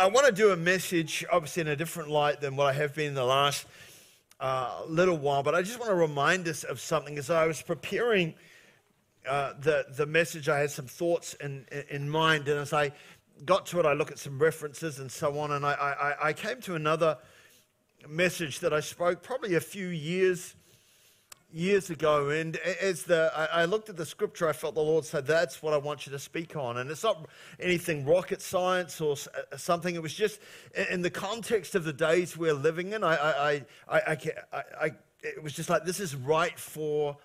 I want to do a message, obviously, in a different light than what I have been in the last uh, little while, but I just want to remind us of something. As I was preparing uh, the, the message, I had some thoughts in, in mind, and as I got to it, I looked at some references and so on, and I, I, I came to another message that I spoke probably a few years years ago, and as the I, looked at the scripture, I felt the Lord said, "That's what I want you to speak on." And it's not anything rocket science or uh, something. It was just in the context of the days we're living in. I, I, I, I, I it was just like this is right for.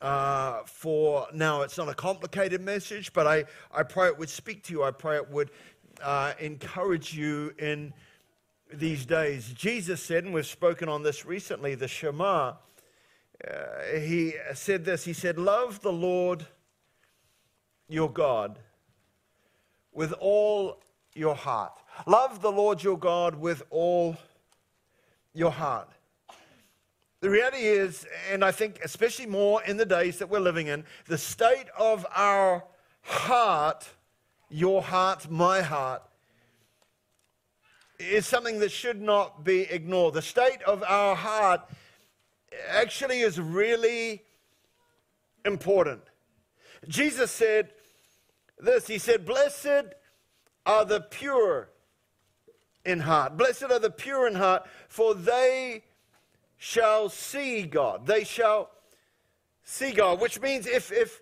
Uh, for now, it's not a complicated message, but I, I pray it would speak to you. I pray it would uh, encourage you in these days. Jesus said, and we've spoken on this recently, the Shema uh, he said this He said, Love the Lord your God with all your heart. Love the Lord your God with all your heart. The reality is, and I think especially more in the days that we're living in, the state of our heart, your heart, my heart, is something that should not be ignored. The state of our heart actually is really important. Jesus said this He said, Blessed are the pure in heart. Blessed are the pure in heart, for they shall see God. They shall see God, which means if, if,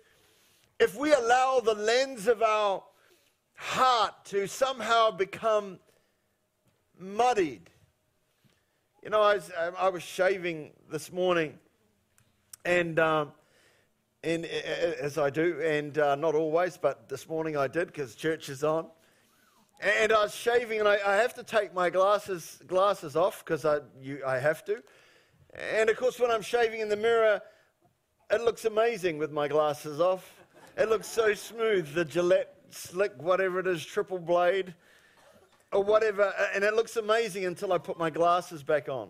if we allow the lens of our heart to somehow become muddied, you know, I was, I was shaving this morning, and, um, and as I do, and uh, not always, but this morning I did because church is on. And I was shaving, and I, I have to take my glasses glasses off because I you, I have to. And of course, when I'm shaving in the mirror, it looks amazing with my glasses off. It looks so smooth. The Gillette slick, whatever it is, triple blade or whatever, and it looks amazing until I put my glasses back on.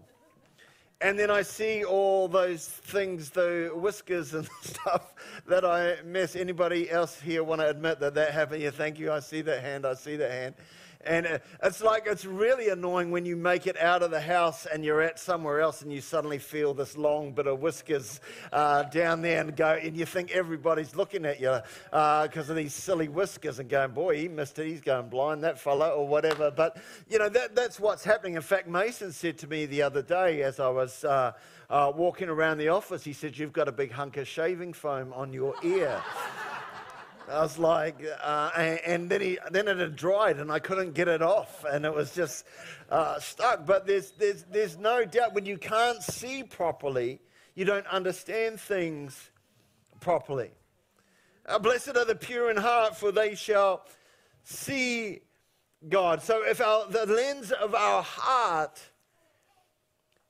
And then I see all those things, the whiskers and stuff that I miss. Anybody else here want to admit that that happened? Yeah, thank you. I see that hand. I see that hand. And it's like, it's really annoying when you make it out of the house and you're at somewhere else and you suddenly feel this long bit of whiskers uh, down there and go, and you think everybody's looking at you because uh, of these silly whiskers and going, boy, he missed it. He's going blind, that fella, or whatever. But, you know, that, that's what's happening. In fact, Mason said to me the other day as I was uh, uh walking around the office, he said, You've got a big hunk of shaving foam on your ear. I was like, uh, and, and, then he, then it had dried, and I couldn't get it off, and it was just uh, stuck. But there's, there's, there's no doubt when you can't see properly, you don't understand things properly. Uh, blessed are the pure in heart, for they shall see God. So if our, the lens of our heart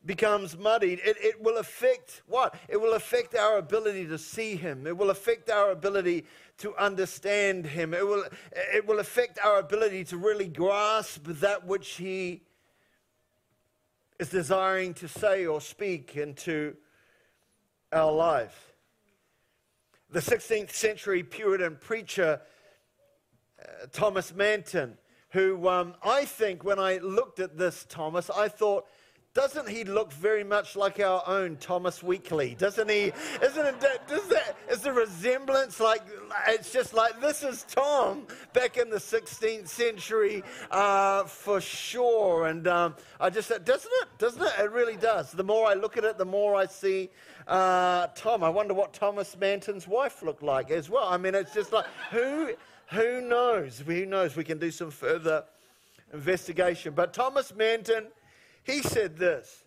becomes muddied, it, it will affect what? It will affect our ability to see Him. It will affect our ability to understand Him. It will, it will affect our ability to really grasp that which He is desiring to say or speak into our life. The 16th century Puritan preacher, uh, Thomas Manton, who um, I think when I looked at this, Thomas, I thought, doesn't he look very much like our own Thomas Weekly? Doesn't he? Isn't it? Does that, is the resemblance like it's just like this is Tom back in the 16th century uh, for sure? And um, I just said, doesn't it? Doesn't it? It really does. The more I look at it, the more I see uh, Tom. I wonder what Thomas Manton's wife looked like as well. I mean, it's just like who who knows? Who knows? We can do some further investigation. But Thomas Manton he said this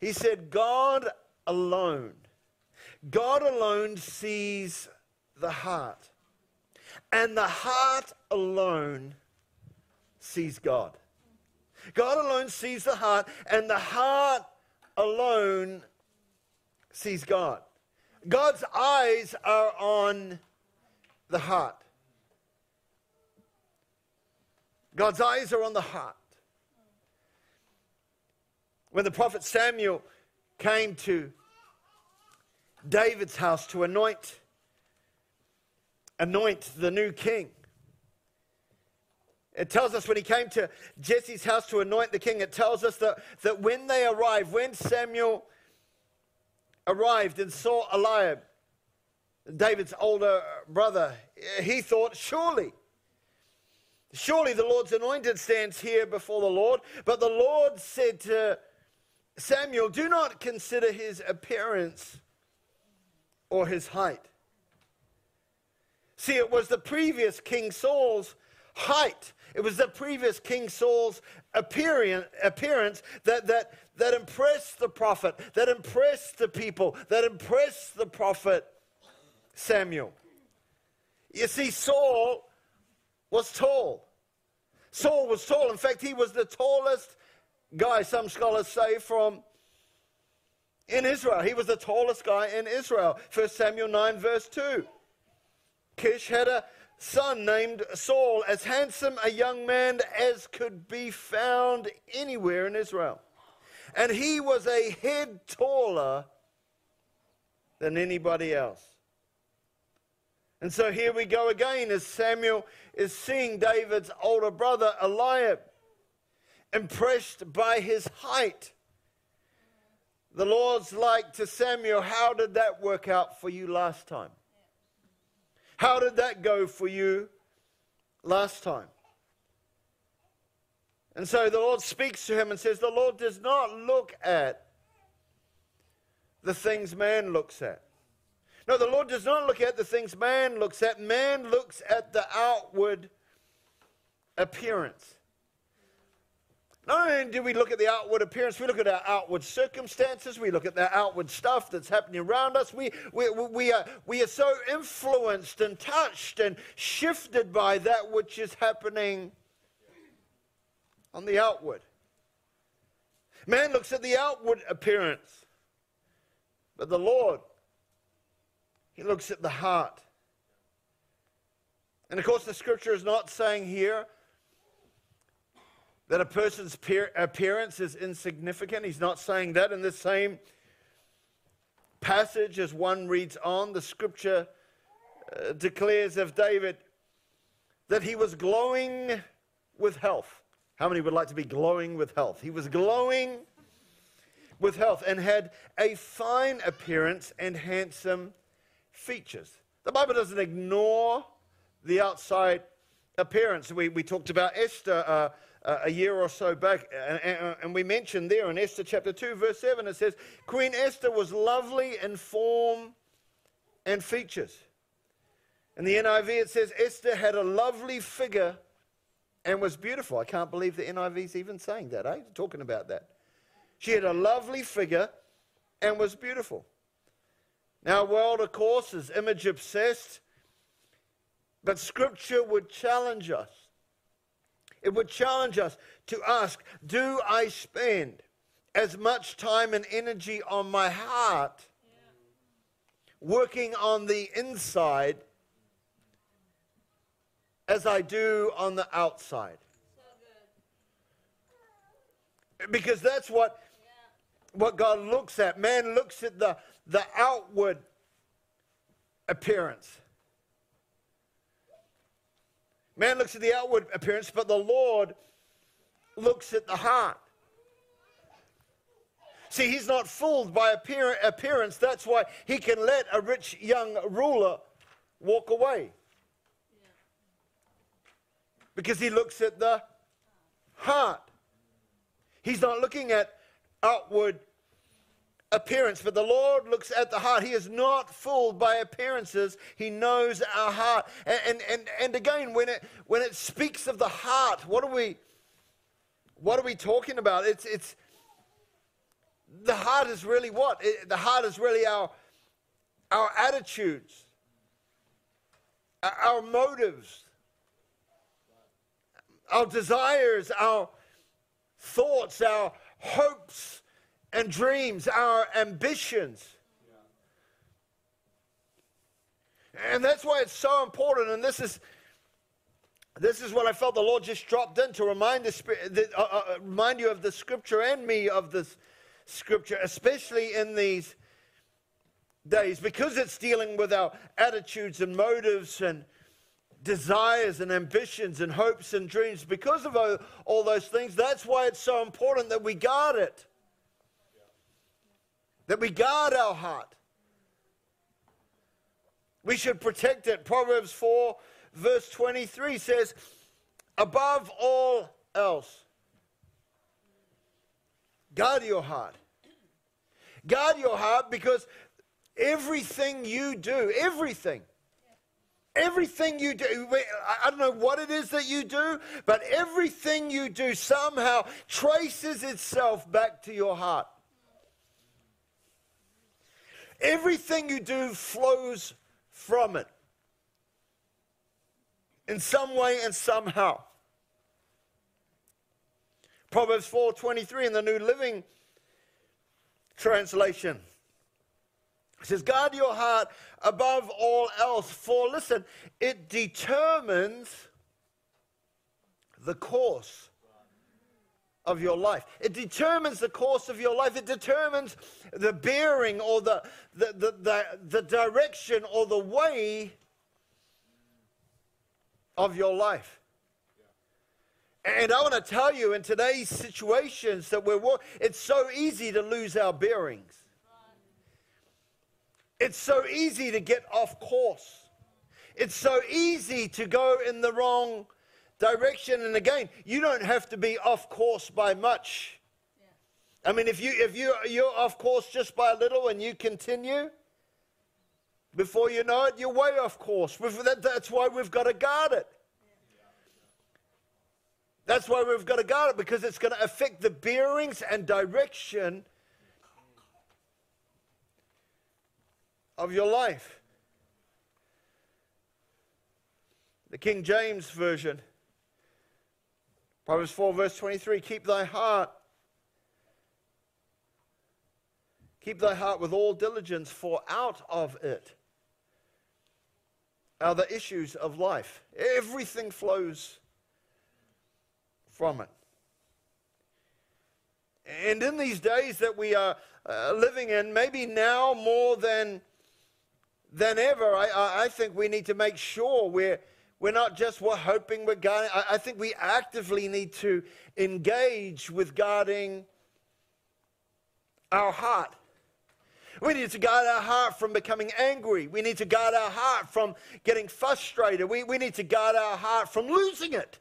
He said, God alone, God alone sees the heart, and the heart alone sees God. God alone sees the heart, and the heart alone sees God. God's eyes are on the heart. God's eyes are on the heart. When the prophet Samuel came to David's house to anoint anoint the new king. It tells us when he came to Jesse's house to anoint the king, it tells us that, that when they arrived, when Samuel arrived and saw Eliab, David's older brother, he thought, surely, surely the Lord's anointed stands here before the Lord. But the Lord said to Samuel, do not consider his appearance or his height. See, it was the previous King Saul's height. It was the previous King Saul's appearance that, that, that impressed the prophet, that impressed the people, that impressed the prophet Samuel. You see, Saul was tall. Saul was tall. In fact, he was the tallest guy, some scholars say, from in Israel. He was the tallest guy in Israel. 1 Samuel 9, verse 2. Kish had a son named Saul, as handsome a young man as could be found anywhere in Israel. And he was a head taller than anybody else. And so here we go again as Samuel is seeing David's older brother Eliab, impressed by his height. The Lord's like to Samuel, How did that work out for you last time? How did that go for you last time? And so the Lord speaks to him and says, The Lord does not look at the things man looks at. No, the Lord does not look at the things man looks at. Man looks at the outward appearance. Not only do we look at the outward appearance, we look at our outward circumstances, we look at the outward stuff that's happening around us. We, we, we, are, we are so influenced and touched and shifted by that which is happening on the outward. Man looks at the outward appearance, but the Lord, He looks at the heart. And of course, the scripture is not saying here that a person's appearance is insignificant. He's not saying that in the same passage as one reads on. The scripture uh, declares of David that he was glowing with health. How many would like to be glowing with health? He was glowing with health and had a fine appearance and handsome features. The Bible doesn't ignore the outside appearance. We, we talked about Esther uh, a year or so back, and, and, and, we mentioned there in Esther chapter 2, verse 7, it says, Queen Esther was lovely in form and features. In the NIV, it says, Esther had a lovely figure and was beautiful. I can't believe the NIV's even saying that, eh? Talking about that. She had a lovely figure and was beautiful. Now, world, of course, is image obsessed, but Scripture would challenge us it would challenge us to ask Do I spend as much time and energy on my heart, working on the inside, as I do on the outside? because that's what, what God looks at. Man looks at the, the outward appearance. Man looks at the outward appearance, but the Lord looks at the heart. See, he's not fooled by appear- appearance. That's why he can let a rich young ruler walk away. Because he looks at the heart. He's not looking at outward appearance, but the Lord looks at the heart. He is not fooled by appearances. He knows our heart. And, and, and, and again, when it, when it speaks of the heart, what are we, what are we talking about? It's, it's, the heart is really what? It, the heart is really our, our attitudes, our, our motives, our desires, our thoughts, our hopes, and dreams, our ambitions. And that's why it's so important. And this is, this is what I felt the Lord just dropped in to remind, the, uh, uh, remind you of the scripture and me of this scripture, especially in these days, because it's dealing with our attitudes and motives and desires and ambitions and hopes and dreams because of all, all those things. That's why it's so important that we guard it, that we guard our heart. We should protect it. Proverbs 4, verse 23 says, above all else, guard your heart. Guard your heart because everything you do, everything, everything you do, I don't know what it is that you do, but everything you do somehow traces itself back to your heart. Everything you do flows from it in some way and somehow. Proverbs 4:23 in the New Living Translation it says, Guard your heart above all else, for listen, it determines the course of your life. It determines the course of your life. It determines the bearing or the, the, the, the, the direction or the way of your life. And I want to tell you in today's situations that we're, it's so easy to lose our bearings. It's so easy to get off course. It's so easy to go in the wrong direction. And again, you don't have to be off course by much. I mean, if you if you you're off course just by a little and you continue, before you know it, you're way off course. That's why we've got to guard it. That's why we've got to guard it because it's going to affect the bearings and direction of your life. The King James Version, Proverbs 4, verse 23 Keep thy heart. Keep thy heart with all diligence, for out of it are the issues of life. Everything flows from it. And in these days that we are uh, living in, maybe now more than than ever, I, I think we need to make sure we're, we're not just we're hoping we're guarding. I, I think we actively need to engage with guarding our heart. We need to guard our heart from becoming angry. We need to guard our heart from getting frustrated. We, we need to guard our heart from losing it.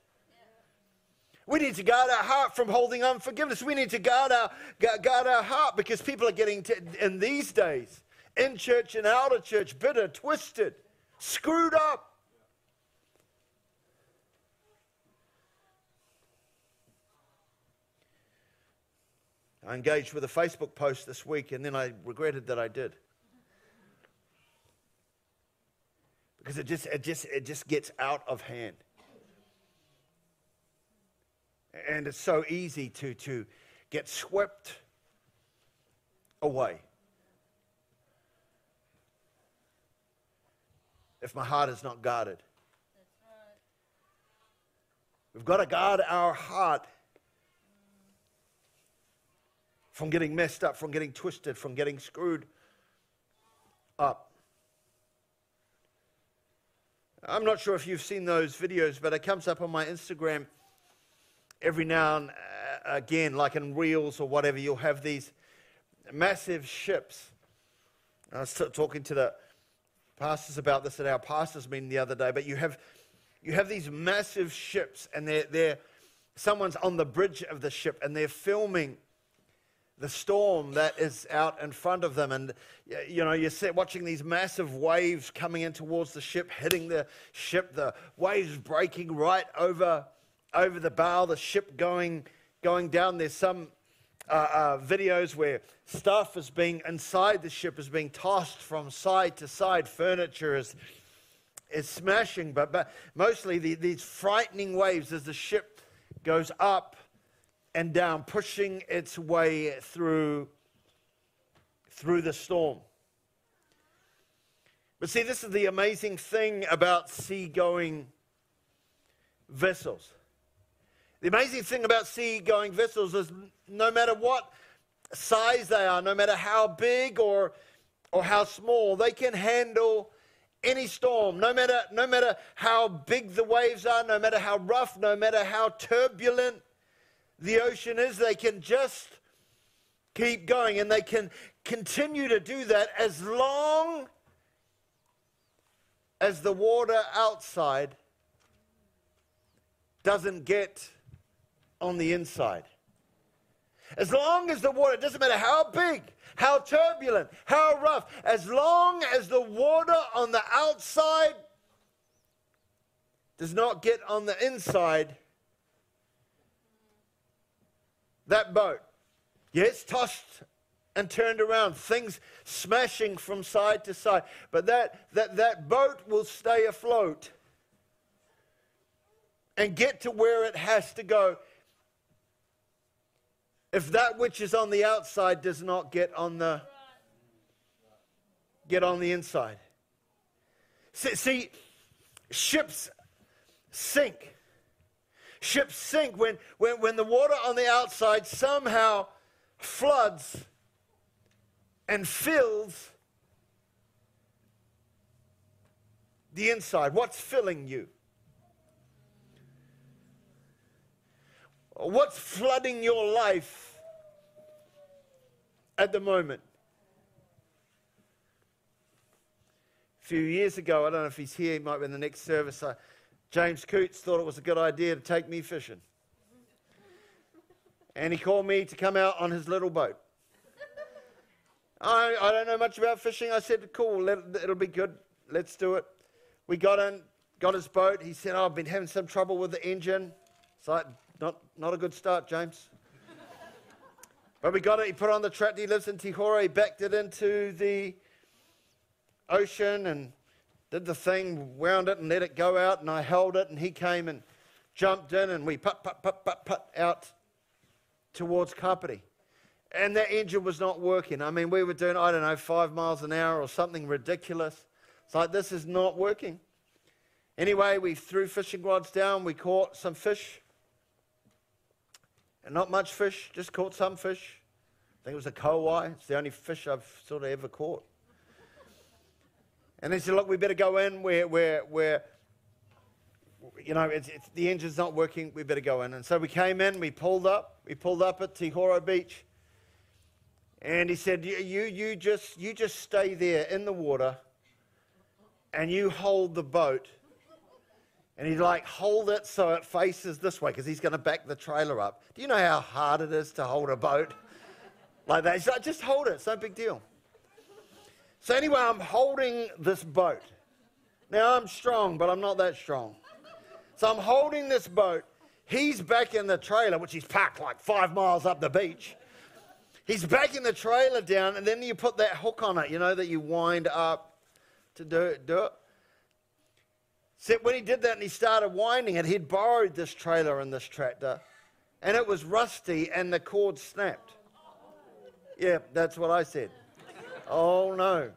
We need to guard our heart from holding unforgiveness. We need to guard our, guard our heart because people are getting, to, in these days, in church and out of church, bitter, twisted, screwed up. I engaged with a Facebook post this week and then I regretted that I did. Because it just, it just, it just gets out of hand. And it's so easy to, to get swept away. if my heart is not guarded. Right. We've got to guard our heart from getting messed up, from getting twisted, from getting screwed up. I'm not sure if you've seen those videos, but it comes up on my Instagram every now and uh, again, like in reels or whatever. You'll have these massive ships. I was talking to the pastors about this at our pastors meeting the other day, but you have, you have these massive ships, and they're, they're, someone's on the bridge of the ship, and they're filming the storm that is out in front of them. And, you know, you're watching these massive waves coming in towards the ship, hitting the ship, the waves breaking right over, over the bow, the ship going, going down. There's some uh, uh, videos where stuff is being inside the ship is being tossed from side to side. Furniture is is smashing, but, but mostly the, these frightening waves as the ship goes up and down, pushing its way through through the storm. But see, this is the amazing thing about seagoing vessels. The amazing thing about sea-going vessels is no matter what size they are, no matter how big or, or how small, they can handle any storm, no matter, no matter how big the waves are, no matter how rough, no matter how turbulent the ocean is, they can just keep going and they can continue to do that as long as the water outside doesn't get on the inside. As long as the water, doesn't matter how big, how turbulent, how rough, as long as the water on the outside does not get on the inside, that boat, yes, tossed and turned around, things smashing from side to side, but that, that, that boat will stay afloat and get to where it has to go if that which is on the outside does not get on the get on the inside. See, see ships sink ships sink when, when, when the water on the outside somehow floods and fills the inside what's filling you What's flooding your life at the moment? A few years ago, I don't know if he's here, he might be in the next service. Uh, James Coots thought it was a good idea to take me fishing. And he called me to come out on his little boat. I, I don't know much about fishing. I said, cool, let, it'll be good. Let's do it. We got in, got his boat. He said, oh, I've been having some trouble with the engine. It's like, not, not a good start, James. but we got it. He put on the track. He lives in Te Horo. He backed it into the ocean and did the thing, wound it and let it go out. And I held it. And he came and jumped in and we put, put, put, put, put out towards Kapiti. And that engine was not working. I mean, we were doing, I don't know, five miles an hour or something ridiculous. It's like, this is not working. Anyway, we threw fishing rods down. We caught some fish. And not much fish, just caught some fish. I think it was a kahawai. It's the only fish I've sort of ever caught. And they said, look, we better go in. We're, we're, we're you know, it's, it's, the engine's not working. We better go in. And so we came in. We pulled up. We pulled up at Te Horo Beach. And he said, you, you, you, just, you just stay there in the water and you hold the boat and he'd like hold it so it faces this way because he's going to back the trailer up. Do you know how hard it is to hold a boat like that? He's like, just hold it, it's no big deal. So, anyway, I'm holding this boat. Now, I'm strong, but I'm not that strong. So, I'm holding this boat. He's back in the trailer, which he's packed like five miles up the beach. He's backing the trailer down, and then you put that hook on it, you know, that you wind up to do, it. do it. So when he did that and he started winding it, he'd borrowed this trailer and this tractor, and it was rusty and the cord snapped. Yeah, that's what I said. Oh no.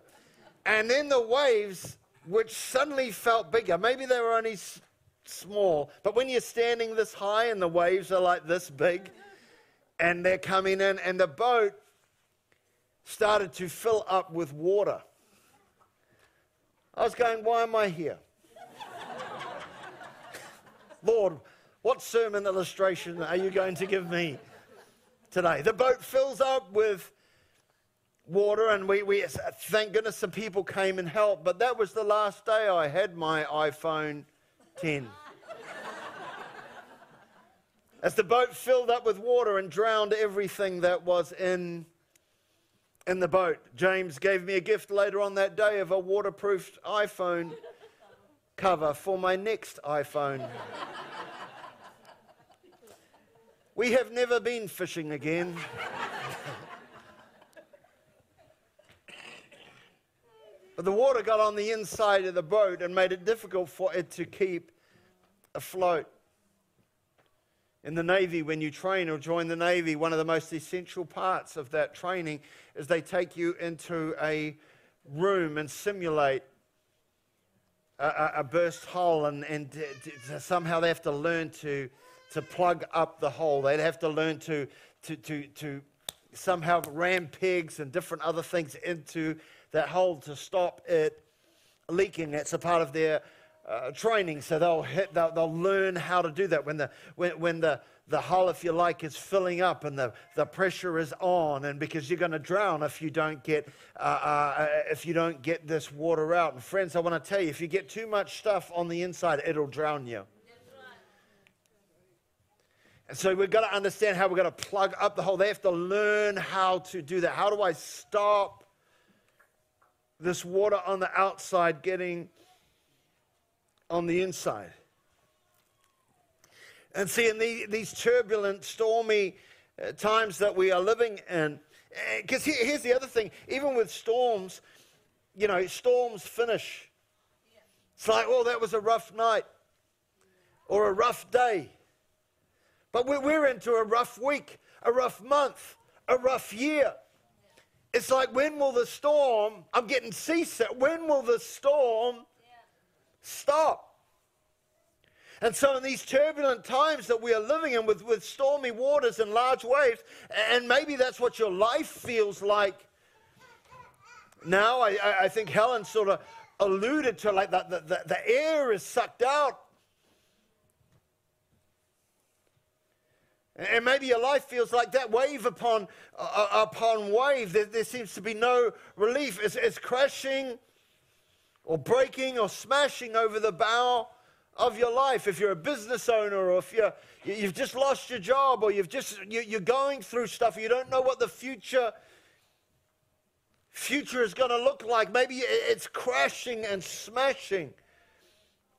And then the waves, which suddenly felt bigger, maybe they were only s- small, but when you're standing this high and the waves are like this big, and they're coming in, and the boat started to fill up with water. I was going, why am I here? Lord, what sermon illustration are you going to give me today? The boat fills up with water, and we, we thank goodness some people came and helped, but that was the last day I had my iPhone 10. As the boat filled up with water and drowned everything that was in, in the boat, James gave me a gift later on that day of a waterproof iPhone cover for my next iPhone. we have never been fishing again. The water got on the inside of the boat and made it difficult for it to keep afloat. In the Navy, when you train or join the Navy, one of the most essential parts of that training is they take you into a room and simulate a, a burst hole, and, and somehow they have to learn to, to plug up the hole. They'd have to learn to, to, to, to somehow ram pegs and different other things into that hole to stop it leaking. It's a part of their uh, training, so they'll, hit, they'll, they'll learn how to do that when the, when, when the, the hull, if you like, is filling up and the, the pressure is on, and because you're going to drown if you don't get uh, uh, if you don't get this water out. And friends, I want to tell you, if you get too much stuff on the inside, it'll drown you. And so we've got to understand how we're going to plug up the hole. They have to learn how to do that. How do I stop this water on the outside getting on the inside? And see, in the, these turbulent, stormy uh, times that we are living in, because uh, here's the other thing even with storms, you know, storms finish. It's like, oh, that was a rough night or a rough day. But we're into a rough week, a rough month, a rough year. It's like, when will the storm, I'm getting seasick, when will the storm stop? And so, in these turbulent times that we are living in with, with stormy waters and large waves, and maybe that's what your life feels like now, I, I think Helen sort of alluded to like that the, the, the air is sucked out. And maybe your life feels like that wave upon, uh, uh, upon wave. There, there, seems to be no relief. It's, it's crashing or breaking or smashing over the bow of your life. If you're a business owner or if you're, you've just lost your job or you've just, you're going through stuff, you don't know what the future future is going to look like. Maybe it's crashing and smashing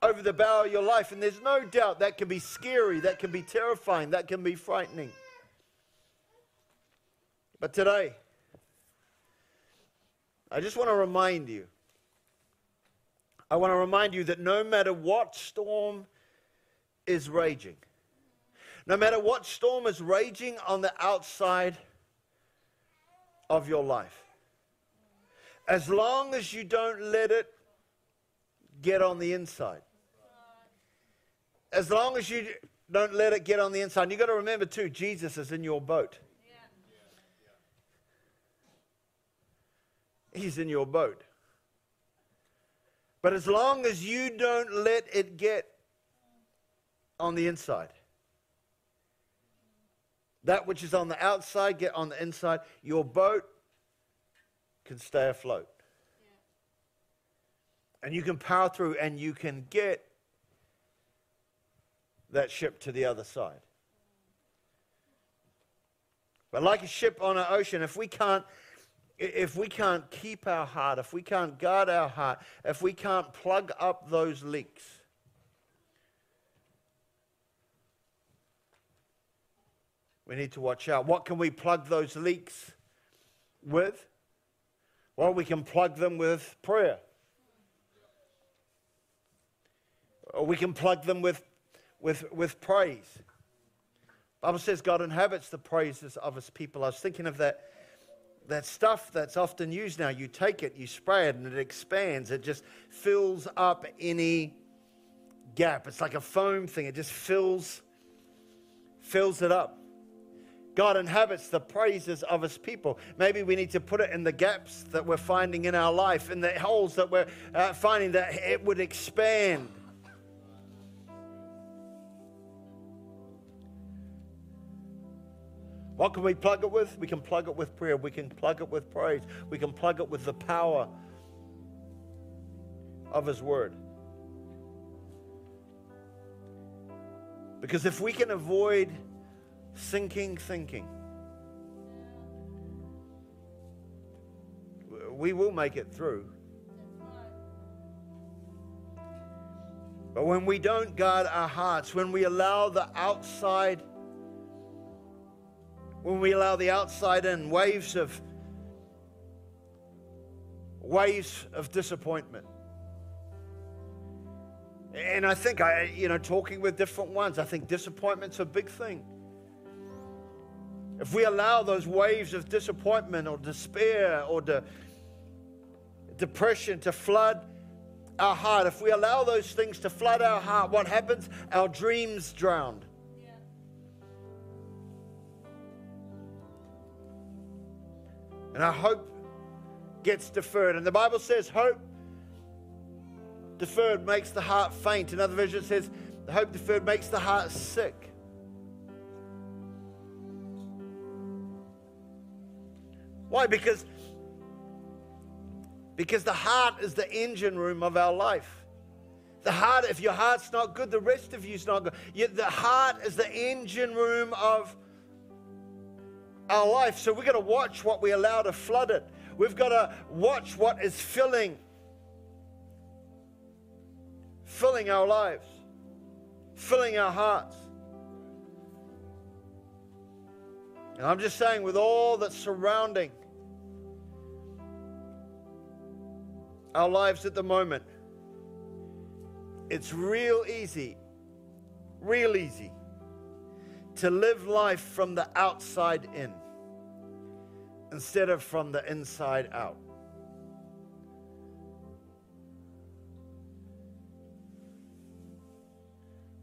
over the bow of your life. And there's no doubt that can be scary, that can be terrifying, that can be frightening. But today, I just want to remind you I want to remind you that no matter what storm is raging, no matter what storm is raging on the outside of your life, as long as you don't let it get on the inside, as long as you don't let it get on the inside, you've got to remember too, Jesus is in your boat. He's in your boat. But as long as you don't let it get on the inside, that which is on the outside get on the inside, your boat can stay afloat. And you can power through and you can get that ship to the other side. But like a ship on an ocean, if we can't if we can't keep our heart, if we can't guard our heart, if we can't plug up those leaks, we need to watch out. What can we plug those leaks with? Well, we can plug them with prayer. Or we can plug them with, with, with praise. Bible says God inhabits the praises of his people. I was thinking of that that stuff that's often used now, you take it, you spray it, and it expands. It just fills up any gap. It's like a foam thing. It just fills, fills it up. God inhabits the praises of his people. Maybe we need to put it in the gaps that we're finding in our life, in the holes that we're uh, finding, that it would expand. What can we plug it with? We can plug it with prayer. We can plug it with praise. We can plug it with the power of His Word. Because if we can avoid sinking thinking, we will make it through. But when we don't guard our hearts, when we allow the outside when we allow the outside in, waves of waves of disappointment. And I think I, you know, talking with different ones, I think disappointment's a big thing. If we allow those waves of disappointment or despair or de- depression to flood our heart, if we allow those things to flood our heart, what happens? Our dreams drowned. And our hope gets deferred. And the Bible says hope deferred makes the heart faint. Another version says, the hope deferred makes the heart sick. Why? Because, because the heart is the engine room of our life. The heart, if your heart's not good, the rest of you's not good. Yet the heart is the engine room of our life. So we've got to watch what we allow to flood it. We've got to watch what is filling filling our lives, filling our hearts. And I'm just saying, with all that's surrounding our lives at the moment, it's real easy, real easy to live life from the outside in instead of from the inside out.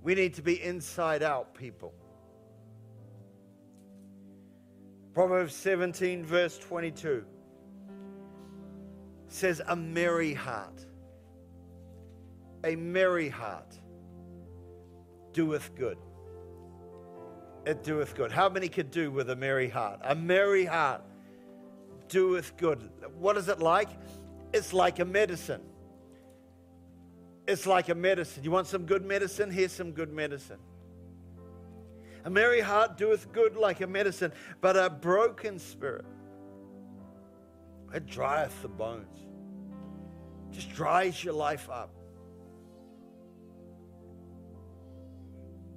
We need to be inside out people. Proverbs 17, verse 22 says, A merry heart, a merry heart doeth good. It doeth good. How many could do with a merry heart? A merry heart doeth good. What is it like? It's like a medicine. It's like a medicine. You want some good medicine? Here's some good medicine. A merry heart doeth good like a medicine, but a broken spirit, it drieth the bones. Just dries your life up.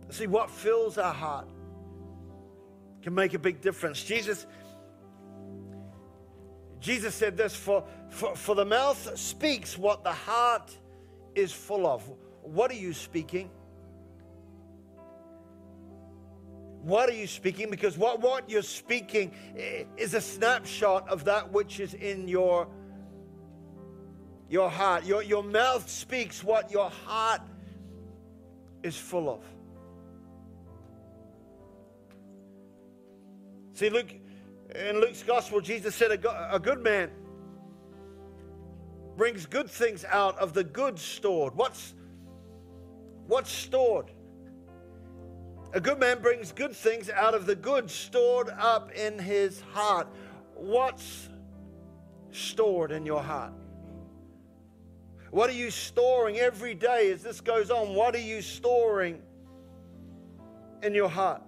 See, what fills our heart can make a big difference. Jesus, Jesus said this for, for, for the mouth speaks what the heart is full of. What are you speaking? What are you speaking? Because what, what you're speaking eh, is a snapshot of that which is in your, your heart. Your, your mouth speaks what your heart is full of. See, Luke, in Luke's gospel, Jesus said, a, good man brings good things out of the good stored. What's, what's stored? A good man brings good things out of the good stored up in his heart. What's stored in your heart? What are you storing every day as this goes on? What are you storing in your heart?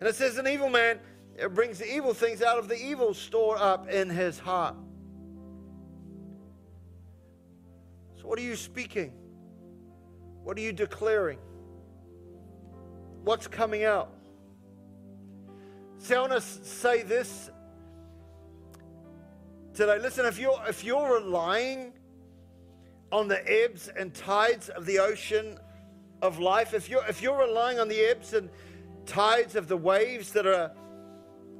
And it says, an evil man brings the evil things out of the evil store up in his heart. So, what are you speaking? What are you declaring? What's coming out? See, I want to say this today. Listen, if you're if you're relying on the ebbs and tides of the ocean of life, if you're if you're relying on the ebbs and tides of the waves that are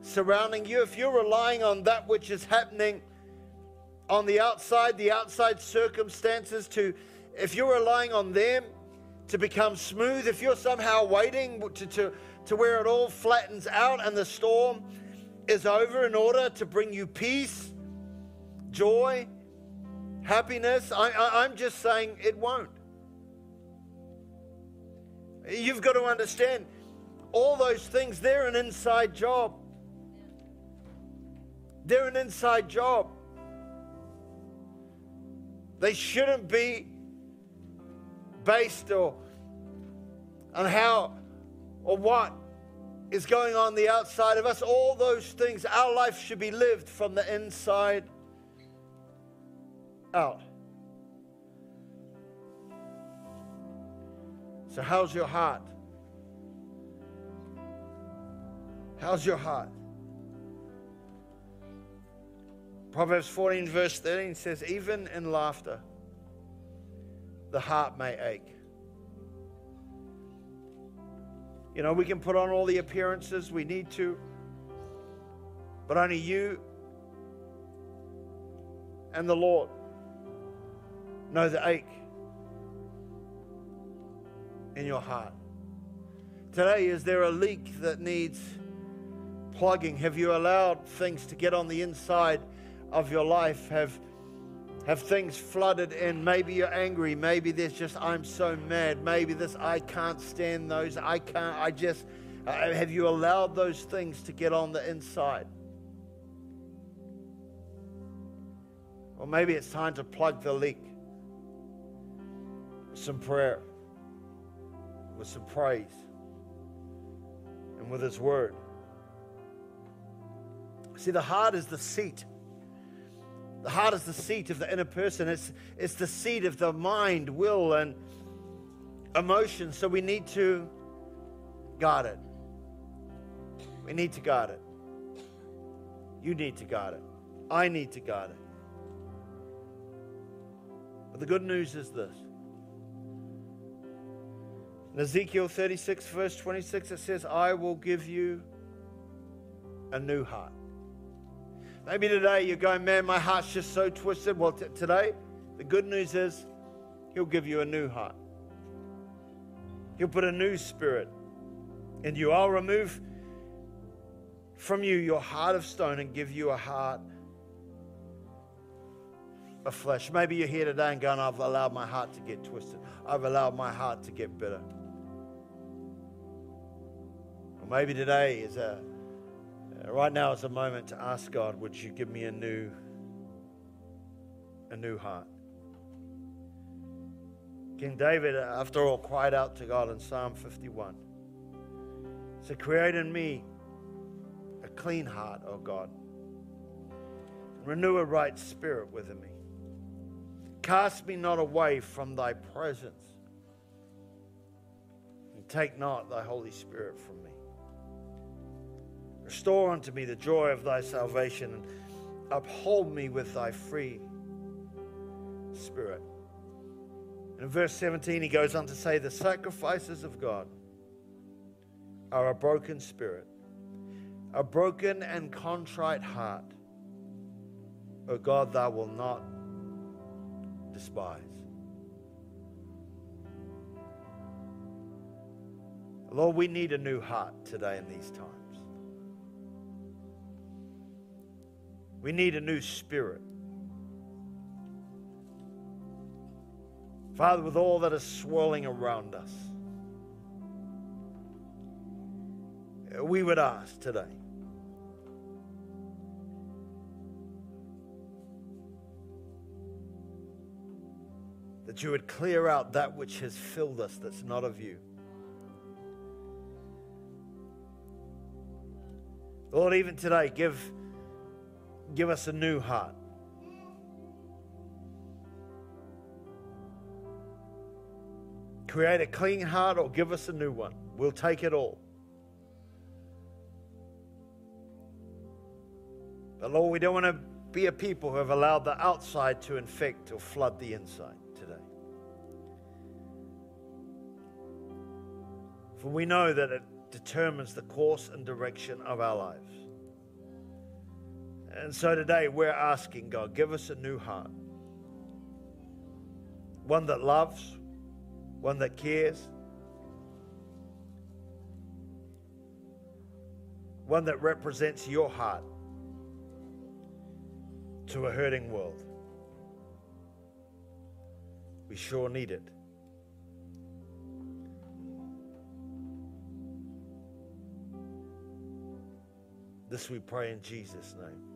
surrounding you, if you're relying on that which is happening on the outside, the outside circumstances to, if you're relying on them to become smooth, if you're somehow waiting to, to, to where it all flattens out and the storm is over in order to bring you peace, joy, happiness, I, I, I'm just saying it won't. You've got to understand all those things, they're an inside job. They're an inside job. They shouldn't be based or on how or what is going on the outside of us. All those things, our life should be lived from the inside out. So, how's your heart? How's your heart? Proverbs 14, verse 13 says, Even in laughter, the heart may ache. You know, we can put on all the appearances we need to, but only you and the Lord know the ache in your heart. Today, is there a leak that needs plugging? Have you allowed things to get on the inside? of your life? Have, have things flooded in. Maybe you're angry. Maybe there's just, I'm so mad. Maybe this, I can't stand those. I can't, I just, uh, have you allowed those things to get on the inside? Or maybe it's time to plug the leak. Some prayer, with some praise, and with His Word. See, the heart is the seat. The heart is the seat of the inner person. It's, it's the seat of the mind, will, and emotion. So we need to guard it. We need to guard it. You need to guard it. I need to guard it. But the good news is this. In Ezekiel 36, verse 26, it says, I will give you a new heart. Maybe today you're going, man, my heart's just so twisted. Well, t- today, the good news is He'll give you a new heart. He'll put a new spirit in you. I'll remove from you your heart of stone and give you a heart of flesh. Maybe you're here today and going, I've allowed my heart to get twisted. I've allowed my heart to get bitter. Or maybe today is a, right now is a moment to ask God, would you give me a new, a new heart? King David, after all, cried out to God in Psalm 51. So create in me a clean heart, O God. Renew a right spirit within me. Cast me not away from thy presence. And take not thy Holy Spirit from me. Restore unto me the joy of thy salvation and uphold me with thy free spirit. And in verse 17, he goes on to say, The sacrifices of God are a broken spirit, a broken and contrite heart. O God, thou wilt not despise. Lord, we need a new heart today in these times. We need a new spirit. Father, with all that is swirling around us, we would ask today that you would clear out that which has filled us that's not of you. Lord, even today, give, give us a new heart. Create a clean heart or give us a new one. We'll take it all. But Lord, we don't want to be a people who have allowed the outside to infect or flood the inside. Today. For we know that it determines the course and direction of our lives. And so today we're asking God, give us a new heart. One that loves, one that cares, one that represents your heart to a hurting world. We sure need it. This we pray in Jesus' name.